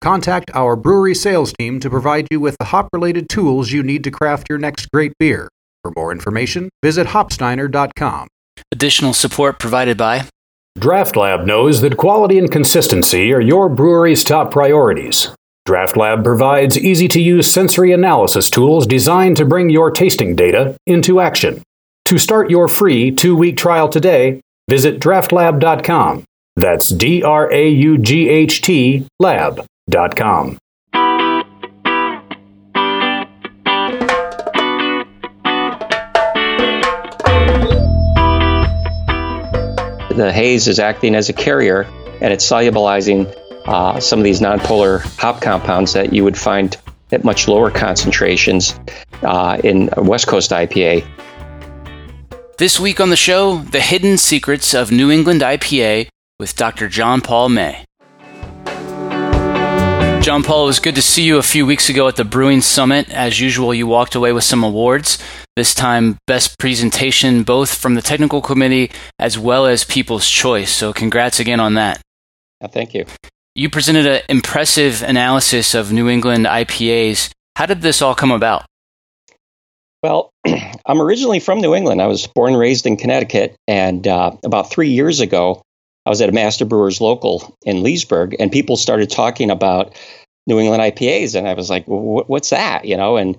Contact our brewery sales team to provide you with the hop related tools you need to craft your next great beer. For more information, visit hopsteiner.com. Additional support provided by DraughtLab knows that quality and consistency are your brewery's top priorities. DraughtLab provides easy to use sensory analysis tools designed to bring your tasting data into action. To start your free two week trial today, visit draughtlab.com. That's D R A U G H T lab.com. the haze is acting as a carrier and it's solubilizing uh, some of these nonpolar hop compounds that you would find at much lower concentrations uh, in West Coast IPA. This week on the show, the hidden secrets of New England IPA with Dr. John Paul Maye. John Paul, it was good to see you a few weeks ago at the Brewing Summit. As usual, you walked away with some awards. This time, best presentation, both from the technical committee as well as People's Choice. So, congrats again on that. thank you. You presented an impressive analysis of New England IPAs. How did this all come about? Well, I'm originally from New England. I was born and raised in Connecticut. And uh, about three years ago, I was at a Master Brewers local in Leesburg, and people started talking about New England IPAs, and I was like, "What's that?" You know, and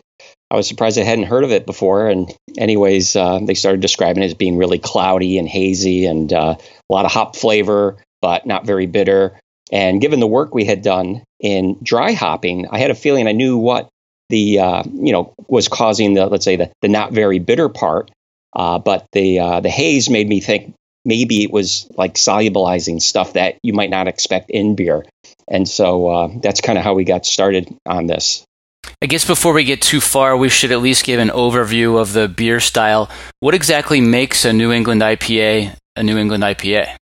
I was surprised I hadn't heard of it before. And anyways, uh, they started describing it as being really cloudy and hazy, and uh, a lot of hop flavor, but not very bitter. And given the work we had done in dry hopping, I had a feeling I knew what the uh, you know was causing the let's say the, the not very bitter part. Uh, but the uh, the haze made me think maybe it was like solubilizing stuff that you might not expect in beer. And so uh, that's kind of how we got started on this. I guess before we get too far, we should at least give an overview of the beer style. What exactly makes a New England IPA a New England IPA?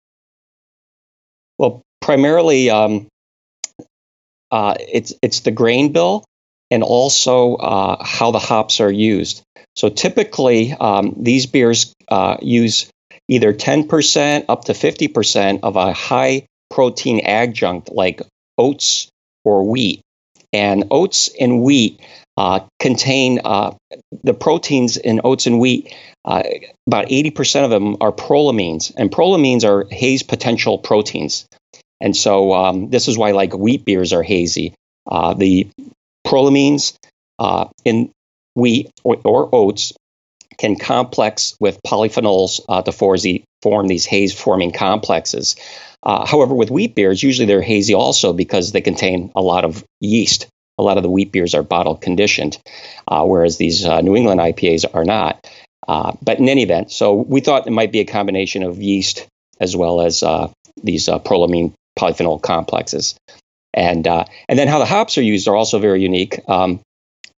Well, primarily, um, uh, it's it's the grain bill and also uh, how the hops are used. So typically, um, these beers uh, use either 10% up to 50% of a high protein adjunct like oats or wheat. And oats and wheat uh, contain uh, the proteins in oats and wheat. Uh, about 80% of them are prolamines, and prolamines are haze potential proteins. And so um, this is why like wheat beers are hazy. Uh, the prolamines uh, in wheat or, or oats can complex with polyphenols uh, to form these haze forming complexes. Uh, however, with wheat beers, usually they're hazy also because they contain a lot of yeast. A lot of the wheat beers are bottle conditioned, uh, whereas these uh, New England IPAs are not. Uh, but in any event, so we thought it might be a combination of yeast as well as uh, these prolamine polyphenol complexes. And, and then how the hops are used are also very unique. Um,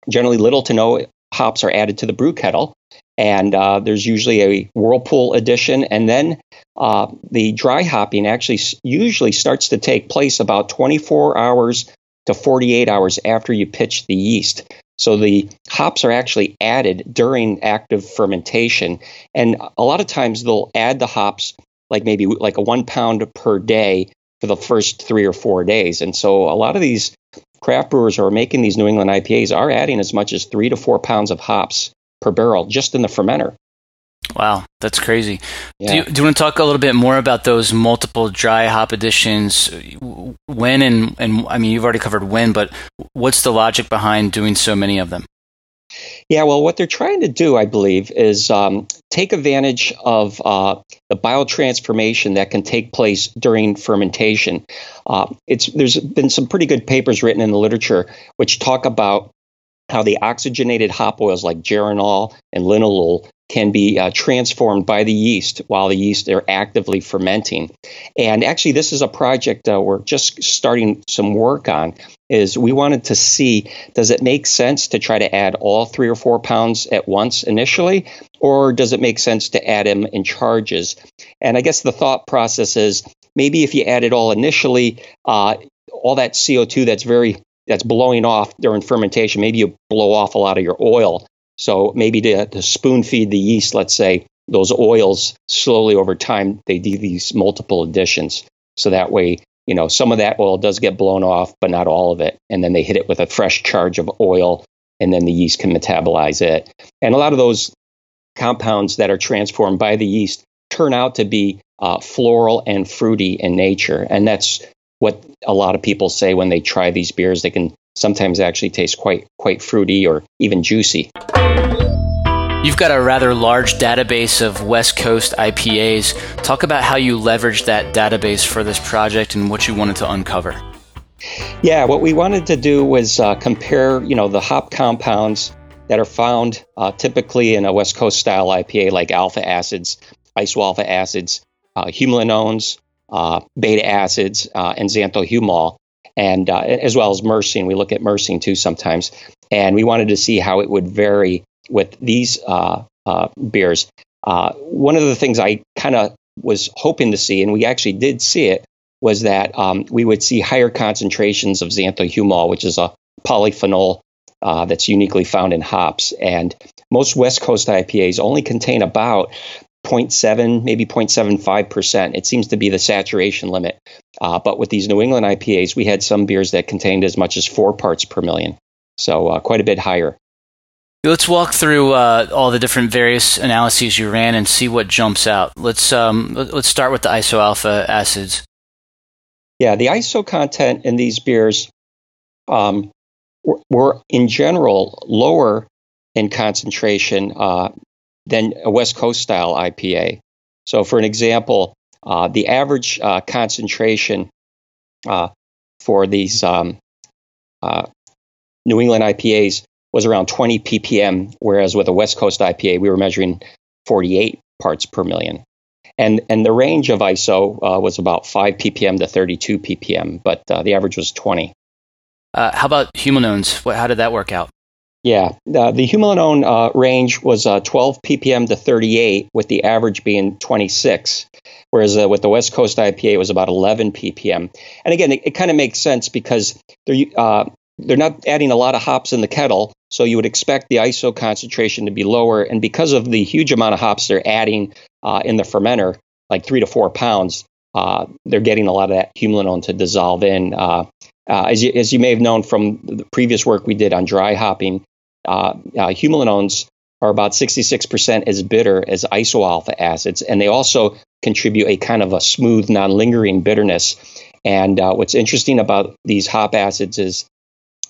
generally, little to no hops are added to the brew kettle and uh, there's usually a whirlpool edition. And then uh, the dry hopping actually usually starts to take place about 24 hours to 48 hours after you pitch the yeast. So the hops are actually added during active fermentation. And a lot of times they'll add the hops like maybe like a one pound per day for the first three or four days. And so a lot of these craft brewers who are making these new england ipas are adding as much as three to four pounds of hops per barrel just in the fermenter. Wow, that's crazy. Yeah. Do, you, do you want to talk a little bit more about those multiple dry hop additions? When and, and I mean, you've already covered when, but what's the logic behind doing so many of them? Yeah, well, what they're trying to do, I believe, is um, take advantage of uh, the biotransformation that can take place during fermentation. Uh, it's there's been some pretty good papers written in the literature which talk about how the oxygenated hop oils like geraniol and linalool can be uh, transformed by the yeast while the yeast are actively fermenting. And actually, this is a project uh, we're just starting some work on. Is we wanted to see does it make sense to try to add all three or four pounds at once initially, or does it make sense to add them in charges? And I guess the thought process is maybe if you add it all initially, uh, all that CO2 that's very that's blowing off during fermentation, maybe you blow off a lot of your oil so maybe to, to spoon feed the yeast, let's say, those oils slowly over time, they do these multiple additions. So that way, you know, some of that oil does get blown off, but not all of it. And then they hit it with a fresh charge of oil, and then the yeast can metabolize it. And a lot of those compounds that are transformed by the yeast turn out to be uh, floral and fruity in nature. And that's what a lot of people say when they try these beers. They can sometimes actually taste quite quite fruity or even juicy. You've got a rather large database of West Coast IPAs. Talk about how you leveraged that database for this project and what you wanted to uncover. Yeah, what we wanted to do was uh, compare, you know, the hop compounds that are found uh, typically in a West Coast style IPA, like alpha acids, isoalpha acids, uh, humulinones, beta acids, uh, and xanthohumol, and uh, as well as myrcene. We look at myrcene too sometimes, and we wanted to see how it would vary with these uh, uh, beers. Uh, one of the things I kind of was hoping to see, and we actually did see it, was that um, we would see higher concentrations of xanthohumol, which is a polyphenol uh, that's uniquely found in hops. And most West Coast IPAs only contain about 0.7, maybe 0.75%. It seems to be the saturation limit. Uh, but with these New England IPAs, we had some beers that contained as much as four parts per million. So uh, quite a bit higher. Let's walk through uh, all the different various analyses you ran and see what jumps out. Let's um, let's start with the isoalpha acids. Yeah, the iso content in these beers um, were, were, in general lower in concentration uh, than a West Coast style IPA. So, for an example, uh, the average uh, concentration uh, for these um, uh, New England IPAs was around 20 ppm, whereas with a West Coast IPA, we were measuring 48 parts per million. And, and the range of ISO uh, was about 5 ppm to 32 ppm, but uh, the average was 20. Uh, how about humulinones? What, how did that work out? Yeah, uh, the humulinone uh, range was uh, 12 ppm to 38, with the average being 26. Whereas with the West Coast IPA, it was about 11 ppm. And again, it, it kind of makes sense because they're, they're not adding a lot of hops in the kettle, so you would expect the iso concentration to be lower. And because of the huge amount of hops they're adding uh, in the fermenter, like three to four pounds, uh, they're getting a lot of that humulinone to dissolve in. Uh, uh as, you, as you may have known from the previous work we did on dry hopping, uh, uh, humulinones are about 66% as bitter as isoalpha acids, and they also contribute a kind of a smooth, non-lingering bitterness. And what's interesting about these hop acids is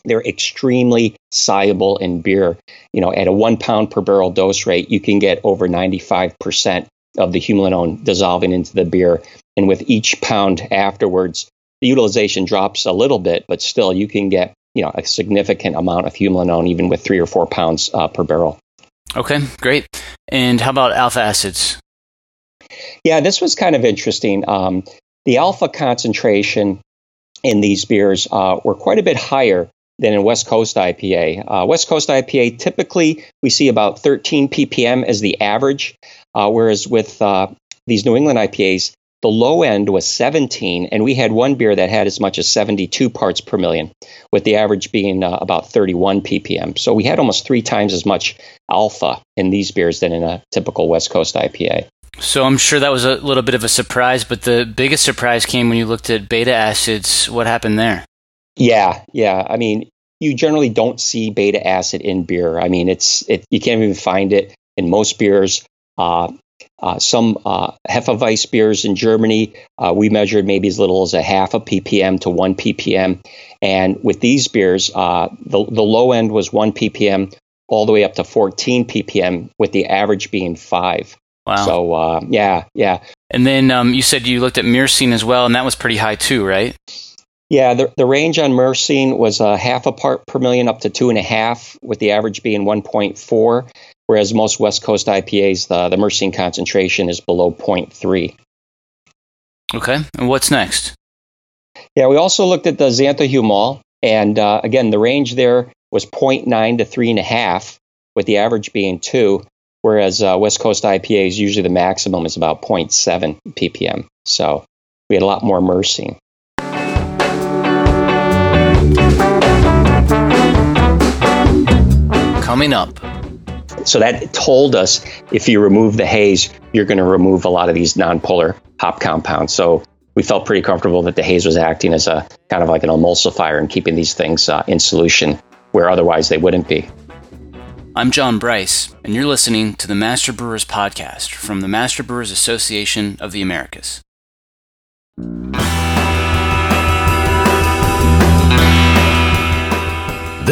they're extremely soluble in beer. You know, at a one pound per barrel dose rate, you can get over 95% of the humulinone dissolving into the beer. And with each pound afterwards, the utilization drops a little bit, but still you can get, you know, a significant amount of humulinone even with three or four pounds uh, per barrel. Okay, great. And how about alpha acids? Yeah, this was kind of interesting. Um, the alpha concentration in these beers uh, were quite a bit higher than in West Coast IPA. Uh, West Coast IPA, typically we see about 13 ppm as the average, uh, whereas with uh, these New England IPAs, the low end was 17, and we had one beer that had as much as 72 parts per million, with the average being uh, about 31 ppm. So we had almost three times as much alpha in these beers than in a typical West Coast IPA. So I'm sure that was a little bit of a surprise, but the biggest surprise came when you looked at beta acids. What happened there? Yeah, yeah. I mean, you generally don't see beta acid in beer. I mean, it's it, you can't even find it in most beers. Uh, uh, some uh, Hefeweiss beers in Germany, uh, we measured maybe as little as a half a ppm to one ppm. And with these beers, uh, the, the low end was one ppm all the way up to 14 ppm, with the average being five. Wow. So uh, yeah, yeah. And then um, you said you looked at myrcene as well, and that was pretty high too, right? Yeah, the, the range on myrcene was a half a part per million up to two and a half, with the average being 1.4, whereas most West Coast IPAs, the, the myrcene concentration is below 0.3. Okay. And what's next? Yeah, we also looked at the xanthohumol, and uh, again, the range there was 0.9 to 3.5, with the average being 2, whereas uh, West Coast IPAs, usually the maximum is about 0.7 ppm. So we had a lot more myrcene. Coming up. So that told us if you remove the haze, you're going to remove a lot of these nonpolar hop compounds. So we felt pretty comfortable that the haze was acting as a kind of like an emulsifier and keeping these things uh, in solution where otherwise they wouldn't be. I'm John Bryce, and you're listening to the Master Brewers Podcast from the Master Brewers Association of the Americas.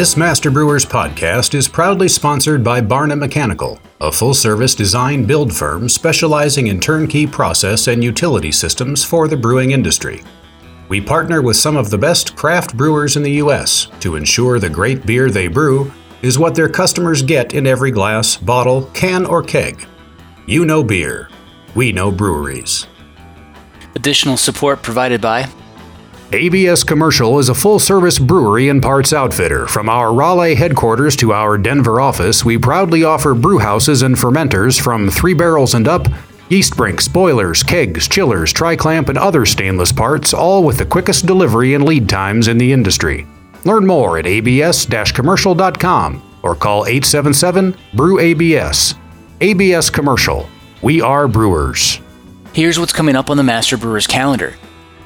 This Master Brewers podcast is proudly sponsored by Barna Mechanical, a full service design build firm specializing in turnkey process and utility systems for the brewing industry. We partner with some of the best craft brewers in the U.S. to ensure the great beer they brew is what their customers get in every glass, bottle, can, or keg. You know beer. We know breweries. Additional support provided by ABS Commercial is a full service brewery and parts outfitter. From our Raleigh headquarters to our Denver office, we proudly offer brew houses and fermenters from three barrels and up, yeast brinks, boilers, kegs, chillers, tri clamp, and other stainless parts, all with the quickest delivery and lead times in the industry. Learn more at abs commercial.com or call 877 Brew ABS. ABS Commercial. We are brewers. Here's what's coming up on the Master Brewers calendar.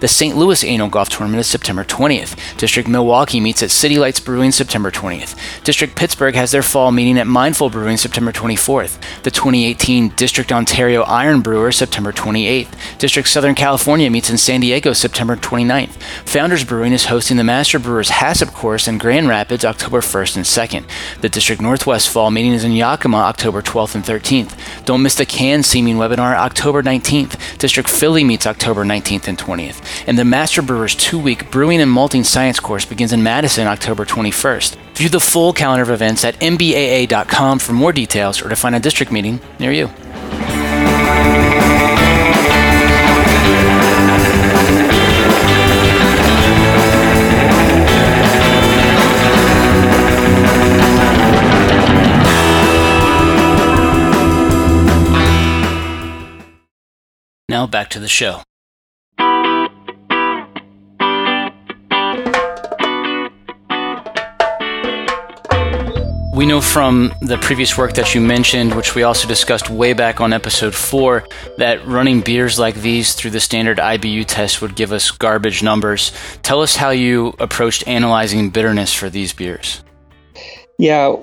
The St. Louis Annual Golf Tournament is September 20th. District Milwaukee meets at City Lights Brewing September 20th. District Pittsburgh has their fall meeting at Mindful Brewing September 24th. The 2018 District Ontario Iron Brewer September 28th. District Southern California meets in San Diego September 29th. Founders Brewing is hosting the Master Brewers HACCP course in Grand Rapids October 1st and 2nd. The District Northwest fall meeting is in Yakima October 12th and 13th. Don't miss the Can Seaming webinar October 19th. District Philly meets October 19th and 20th and the Master Brewers two week Brewing and Malting Science course begins in Madison October 21st. View the full calendar of events at mbaa.com for more details or to find a district meeting near you. Now back to the show. We know from the previous work that you mentioned, which we also discussed way back on episode four, that running beers like these through the standard IBU test would give us garbage numbers. Tell us how you approached analyzing bitterness for these beers. Yeah,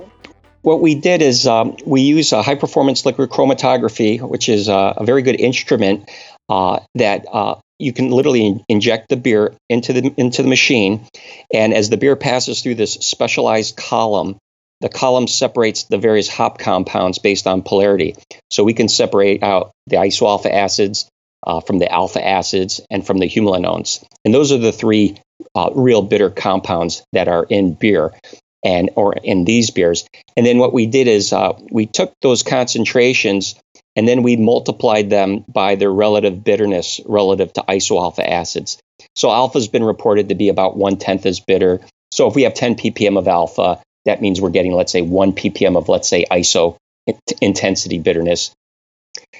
what we did is um, we use a high performance liquid chromatography, which is a, a very good instrument uh, that uh, you can literally inject the beer into the into the machine, and as the beer passes through this specialized column, the column separates the various hop compounds based on polarity. So we can separate out the isoalpha acids uh, from the alpha acids and from the humulinones. And those are the three uh, real bitter compounds that are in beer and or in these beers. And then what we did is uh, we took those concentrations and then we multiplied them by their relative bitterness relative to isoalpha acids. So alpha has been reported to be about one tenth as bitter. So if we have 10 ppm of alpha, that means we're getting, let's say, one ppm of, let's say, iso intensity bitterness.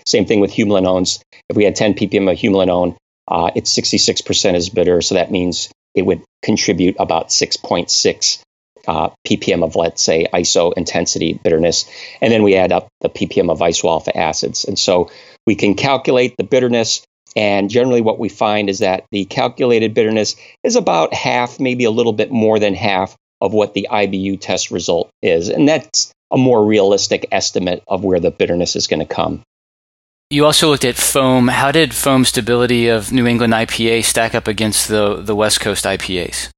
Same thing with humulinones. If we had 10 ppm of humulinone, uh, it's 66% as bitter. So that means it would contribute about 6.6 uh, ppm of, let's say, iso intensity bitterness. And then we add up the ppm of iso alpha acids. And so we can calculate the bitterness. And generally, what we find is that the calculated bitterness is about half, maybe a little bit more than half of what the IBU test result is. And that's a more realistic estimate of where the bitterness is going to come. You also looked at foam. How did foam stability of New England IPA stack up against the, the West Coast IPAs?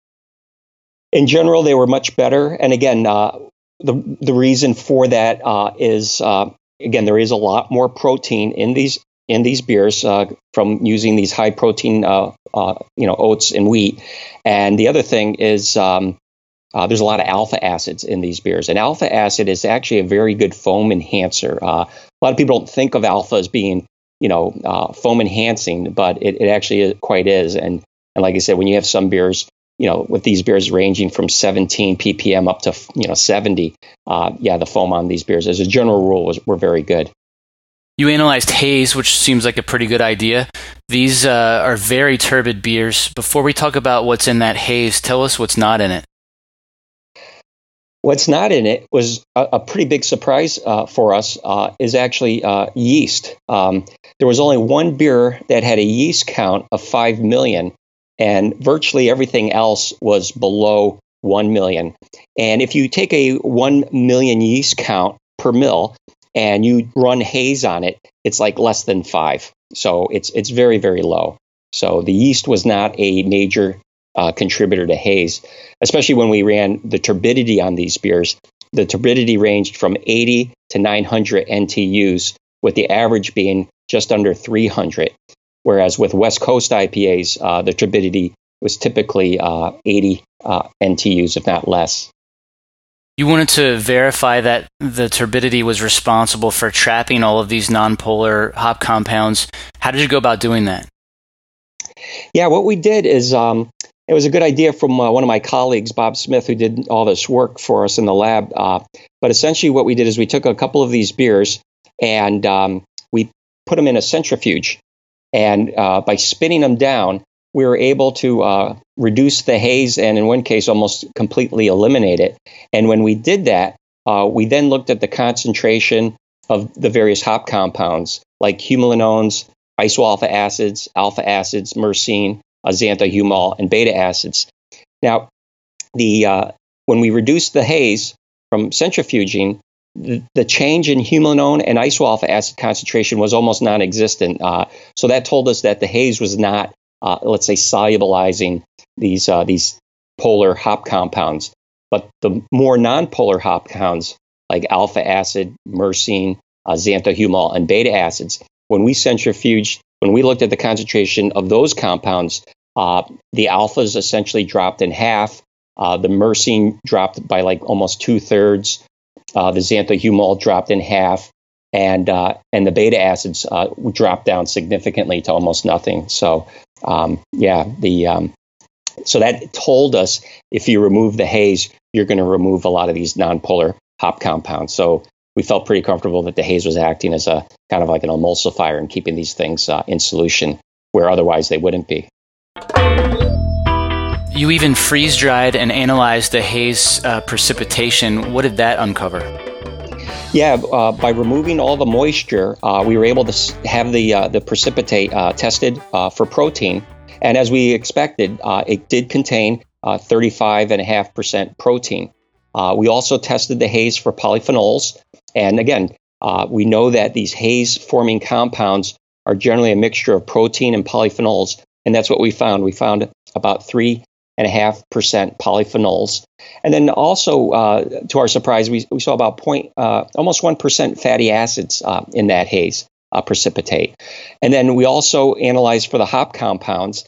In general, they were much better. And again, uh, the the reason for that uh, is uh, again there is a lot more protein in these in these beers uh, from using these high protein uh, uh, you know oats and wheat, and the other thing is. Um, uh, there's a lot of alpha acids in these beers, and alpha acid is actually a very good foam enhancer. a lot of people don't think of alpha as being, you know, foam enhancing, but it, it actually quite is. And and like I said, when you have some beers you know, with these beers ranging from 17 ppm up to you know 70, uh, yeah, the foam on these beers, as a general rule, was were very good. You analyzed haze, which seems like a pretty good idea. These uh, are very turbid beers. Before we talk about what's in that haze, tell us what's not in it. What's not in it was a, a pretty big surprise uh, for us. Uh, is actually uh, yeast. Um, there was only one beer that had a yeast count of five million, and virtually everything else was below 1 million. And if you take a 1 million yeast count per mill and you run haze on it, it's like less than 5. So it's it's very very low. So the yeast was not a major uh, contributor to haze, especially when we ran the turbidity on these beers. The turbidity ranged from 80 to 900 NTUs, with the average being just under 300. Whereas with West Coast IPAs, uh, the turbidity was typically uh, 80 uh, NTUs, if not less. You wanted to verify that the turbidity was responsible for trapping all of these nonpolar hop compounds. How did you go about doing that? Yeah, what we did is um, it was a good idea from uh, one of my colleagues, Bob Smith, who did all this work for us in the lab. Uh, but essentially, what we did is we took a couple of these beers and um, we put them in a centrifuge. And uh, by spinning them down, we were able to uh, reduce the haze and, in one case, almost completely eliminate it. And when we did that, uh, we then looked at the concentration of the various hop compounds like humulinones, isoalpha acids, alpha acids, myrcene, xanthohumol, and beta acids. Now, the uh, when we reduced the haze from centrifuging, the, change in humulinone and isoalpha acid concentration was almost non-existent. Uh, so that told us that the haze was not, uh, let's say, solubilizing these uh, these polar hop compounds. But the more non-polar hop compounds like alpha acid, myrcene, uh, and beta acids, when we centrifuged, when we looked at the concentration of those compounds, uh, the alphas essentially dropped in half. Uh, the myrcene dropped by like almost two thirds. Uh, the xanthohumol dropped in half, and uh, and the beta acids uh, dropped down significantly to almost nothing. So um, yeah, the um, so that told us if you remove the haze, you're going to remove a lot of these nonpolar hop compounds. So we felt pretty comfortable that the haze was acting as a kind of like an emulsifier and keeping these things uh, in solution where otherwise they wouldn't be. You even freeze dried and analyzed the haze uh, precipitation. What did that uncover? Yeah, uh, by removing all the moisture, uh, we were able to have the uh, the precipitate uh, tested uh, for protein, and as we expected, it did contain 35.5% protein. we also tested the haze for polyphenols, and again, we know that these haze forming compounds are generally a mixture of protein and polyphenols, and that's what we found. We found about three and a half percent polyphenols. And then also, uh, to our surprise, we, we saw about point, uh, almost 1% fatty acids uh, in that haze uh, precipitate. And then we also analyzed for the hop compounds,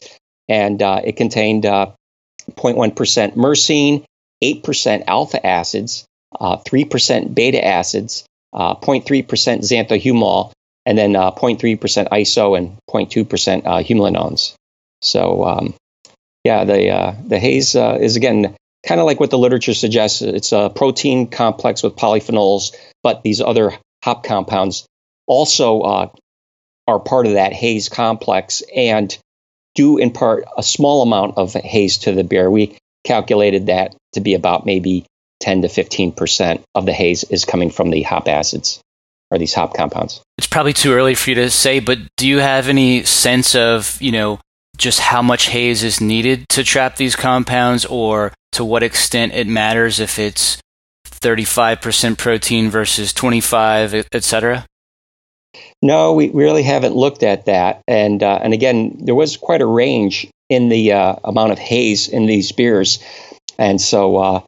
and uh, it contained 0.1% uh, myrcene, 8% alpha acids, 3% beta acids, 0.3% xanthohumol, and then 0.3% iso and 0.2% humulinones. So um, yeah, the uh, the haze uh, is again kind of like what the literature suggests. It's a protein complex with polyphenols, but these other hop compounds also uh, are part of that haze complex and do impart a small amount of haze to the beer. We calculated that to be about maybe 10 to 15 percent of the haze is coming from the hop acids or these hop compounds. It's probably too early for you to say, but do you have any sense of you know just how much haze is needed to trap these compounds or to what extent it matters if it's 35% protein versus 25 et cetera? no we really haven't looked at that and uh, and again there was quite a range in the uh, amount of haze in these beers and so uh,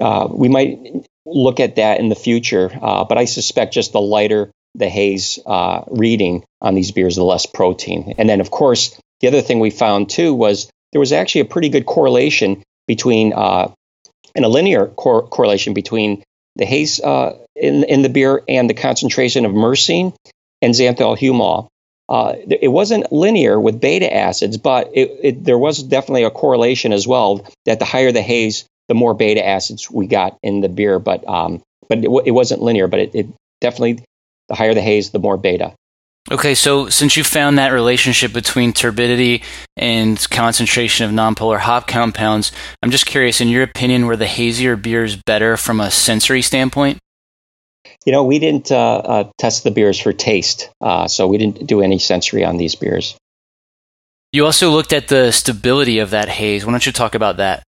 uh we might look at that in the future. Uh, but I suspect just the lighter the haze uh, reading on these beers, the less protein. And then, of course, the other thing we found too was there was actually a pretty good correlation between, uh, and a linear cor- correlation between the haze uh, in, in the beer and the concentration of myrcene and xanthol Uh, it wasn't linear with beta acids, but it, it, there was definitely a correlation as well that the higher the haze, the more beta acids we got in the beer. But um, but it, it wasn't linear, but it, it definitely the higher the haze, the more beta. Okay, so since you found that relationship between turbidity and concentration of nonpolar hop compounds, I'm just curious, in your opinion, were the hazier beers better from a sensory standpoint? You know, we didn't uh, uh, test the beers for taste, uh, so we didn't do any sensory on these beers. You also looked at the stability of that haze. Why don't you talk about that?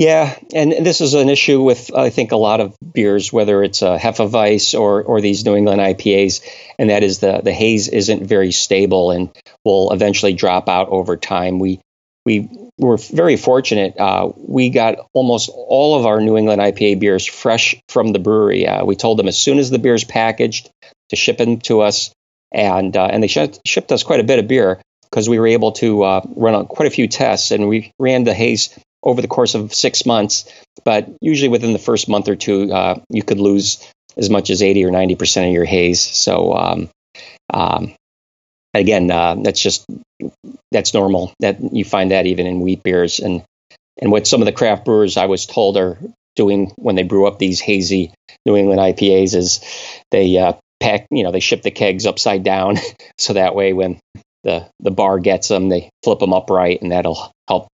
Yeah, and this is an issue with I think a lot of beers, whether it's a Hefeweiss or or these New England IPAs, and that is the the haze isn't very stable and will eventually drop out over time. We we were very fortunate. Uh, we got almost all of our New England IPA beers fresh from the brewery. Uh, we told them as soon as the beer's packaged to ship them to us, and uh, and they sh- shipped us quite a bit of beer because we were able to uh, run quite a few tests, and we ran the haze over the course of six months. But usually within the first month or two, uh, you could lose as much as 80 or 90% of your haze. So, um, um, again, uh, that's just, that's normal that you find that even in wheat beers. And, and what some of the craft brewers I was told are doing when they brew up these hazy New England IPAs is they uh, pack, you know, they ship the kegs upside down. so that way when the, the bar gets them, they flip them upright and that'll help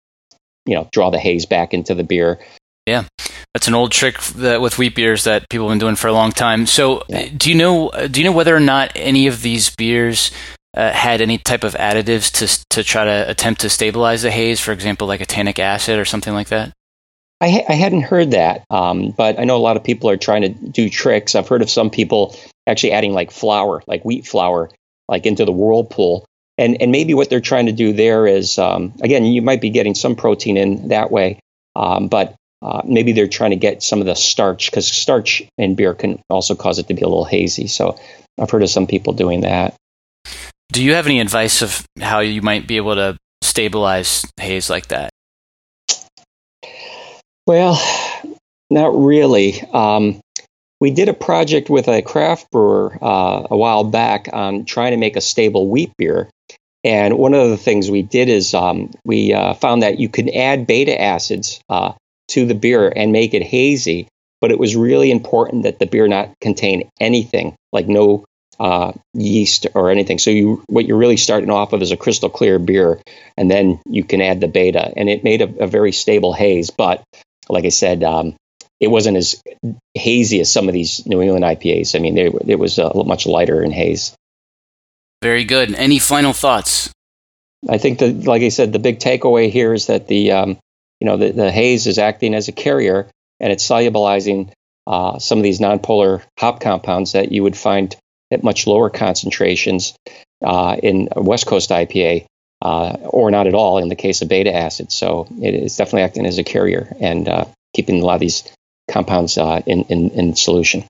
you know draw the haze back into the beer. Yeah, that's an old trick that with wheat beers that people have been doing for a long time. So, yeah. do you know do you know whether or not any of these beers uh, had any type of additives to to try to attempt to stabilize the haze? For example, like a tannic acid or something like that. I, ha- I hadn't heard that, um, but I know a lot of people are trying to do tricks. I've heard of some people actually adding like flour, like wheat flour, like into the whirlpool and and maybe what they're trying to do there is um, again you might be getting some protein in that way, um, but uh, maybe they're trying to get some of the starch because starch in beer can also cause it to be a little hazy. So I've heard of some people doing that. Do you have any advice of how you might be able to stabilize haze like that? Well, not really. Um, we did a project with a craft brewer uh, a while back on trying to make a stable wheat beer. And one of the things we did is um, we uh, found that you could add beta acids uh, to the beer and make it hazy, but it was really important that the beer not contain anything, like no uh, yeast or anything. So you, what you're really starting off with is a crystal clear beer, and then you can add the beta, and it made a, a very stable haze. But like I said, um, it wasn't as hazy as some of these New England IPAs. I mean, they, it was a much lighter in haze. Very good. Any final thoughts? I think that, like I said, the big takeaway here is that the um, you know the, the haze is acting as a carrier and it's solubilizing uh, some of these nonpolar hop compounds that you would find at much lower concentrations uh, in West Coast IPA, uh, or not at all in the case of beta acid. So it is definitely acting as a carrier and uh, keeping a lot of these compounds uh, in, in, in solution.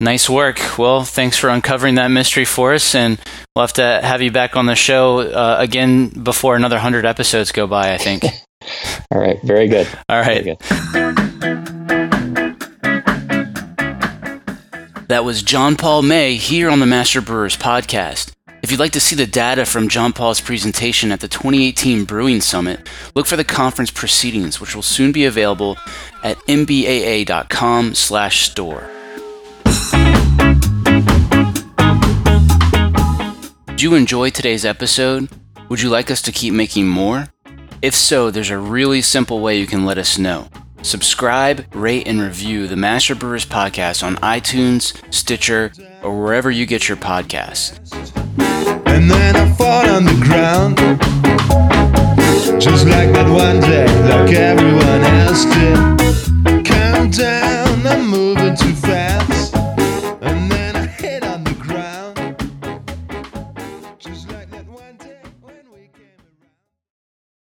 Nice work. Well, thanks for uncovering that mystery for us, and we'll have to have you back on the show uh, again before another 100 episodes go by, I think. All right. Very good. All right. Good. That was John Paul Maye here on the Master Brewers podcast. If you'd like to see the data from John Paul's presentation at the 2018 Brewing Summit, look for the conference proceedings, which will soon be available at mbaa.com/store. Did you enjoy today's episode? Would you like us to keep making more? If so, there's a really simple way you can let us know. Subscribe, rate, and review the Master Brewers podcast on iTunes, Stitcher, or wherever you get your podcasts. And then I fall on the ground. Just like that one day, like everyone else did.